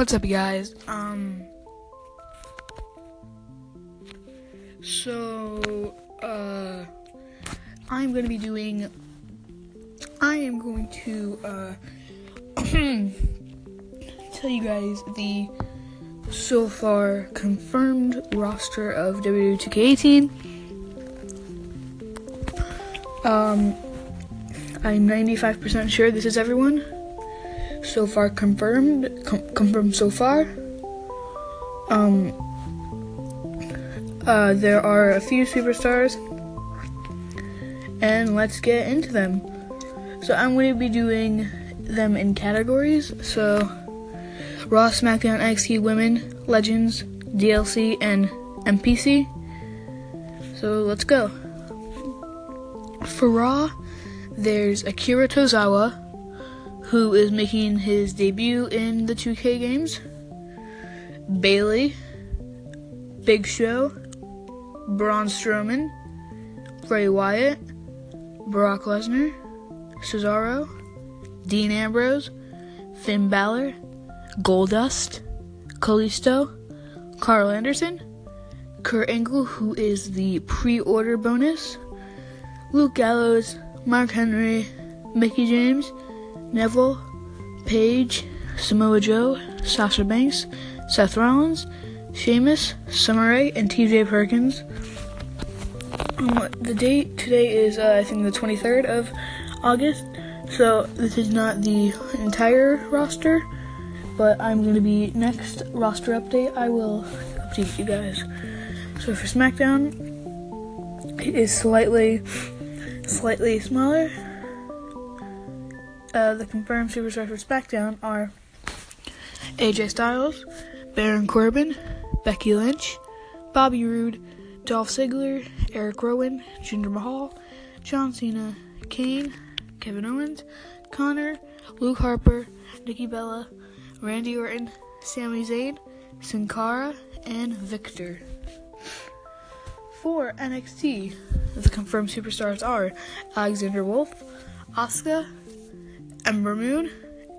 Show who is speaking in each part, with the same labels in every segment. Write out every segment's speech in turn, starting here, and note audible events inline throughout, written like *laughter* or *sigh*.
Speaker 1: What's up, guys? Um, so, uh, I'm gonna be doing, I am going to, uh, *clears throat* tell you guys the so far confirmed roster of WWE 2K18. Um, I'm 95% sure this is everyone so far confirmed com- confirmed so far. Um uh there are a few superstars and let's get into them. So i'm going to be doing them in categories. So raw smackdown nxt women legends dlc and npc so let's go. For raw there's akira tozawa who is making his debut in the 2K games. Bayley, Big Show, Braun Strowman, Bray Wyatt, Brock Lesnar, Cesaro, Dean Ambrose, Finn Balor, Goldust, Kalisto, Karl Anderson, Kurt Angle, who is the pre-order bonus, Luke Gallows, Mark Henry, Mickie James, Neville, Paige, Samoa Joe, Sasha Banks, Seth Rollins, Sheamus, Summer Rae, and TJ Perkins. Um, the date today is, uh, I think, the 23rd of August, so this is not the entire roster, but I'm going to be next roster update. I will update you guys. So for SmackDown, it is slightly, slightly smaller uh, the confirmed superstars for SmackDown are AJ Styles, Baron Corbin, Becky Lynch, Bobby Roode, Dolph Ziggler, Eric Rowan, Jinder Mahal, John Cena, Kane, Kevin Owens, Konnor, Luke Harper, Nikki Bella, Randy Orton, Sami Zayn, Sin Cara, and Viktor. For NXT, the confirmed superstars are Alexander Wolf, Asuka, Ember Moon,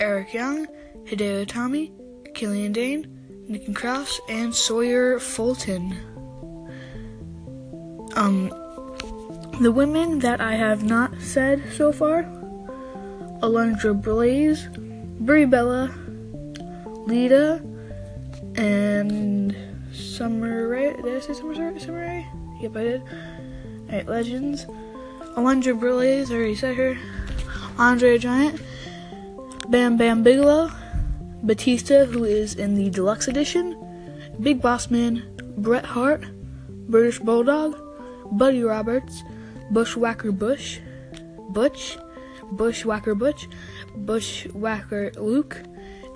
Speaker 1: Eric Young, Hideo Itami, Killian Dain, Nikki Cross, and Sawyer Fulton. Um, the women that I have not said so far Alundra Blaze, Brie Bella, Lita, and Summer Rae. Did I say Summer, Rae? Summer Rae? Yep, I did. Alright, Legends. Alundra Blaze, I already said her. Andre Giant, Bam Bam Bigelow, Batista, who is in the deluxe edition, Big Boss Man, Bret Hart, British Bulldog, Buddy Roberts, Bushwhacker Bush, Butch, Bushwhacker Butch, Bushwhacker Luke,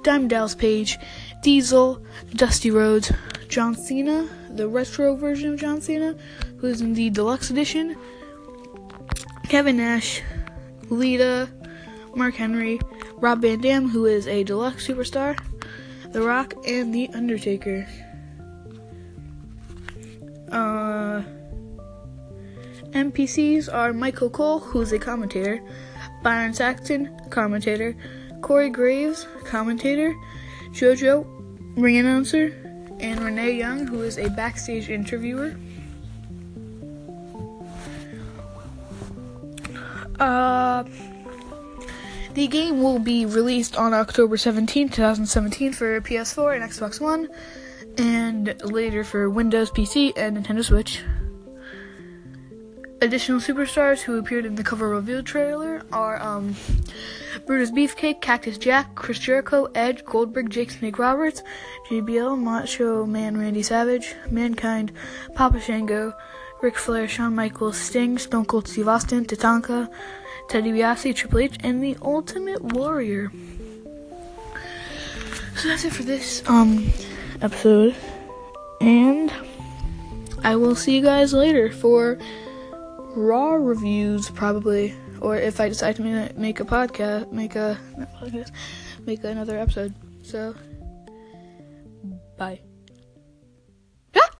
Speaker 1: Diamond Dallas Page, Diesel, Dusty Rhodes, John Cena, the retro version of John Cena, who is in the deluxe edition, Kevin Nash, Lita, Mark Henry, Rob Van Dam, who is a deluxe superstar, The Rock, and The Undertaker. Uh, NPCs are Michael Cole, who's a commentator, Byron Saxton, commentator, Corey Graves, commentator, JoJo, ring announcer, and Renee Young, who is a backstage interviewer. Uh, the game will be released on October 17, 2017 for PS4 and Xbox One, and later for Windows PC and Nintendo Switch. Additional superstars who appeared in the cover reveal trailer are um, Brutus Beefcake, Cactus Jack, Chris Jericho, Edge, Goldberg, Jake Snake Roberts, JBL, Macho Man Randy Savage, Mankind, Papa Shango, Ric Flair, Shawn Michaels, Sting, Stone Cold Steve Austin, Tatanka, Teddy DiBiase, Triple H, and the Ultimate Warrior. So that's it for this um episode, and I will see you guys later for Raw reviews, probably, or if I decide to make a podcast, make a podcast, make another episode. So, bye.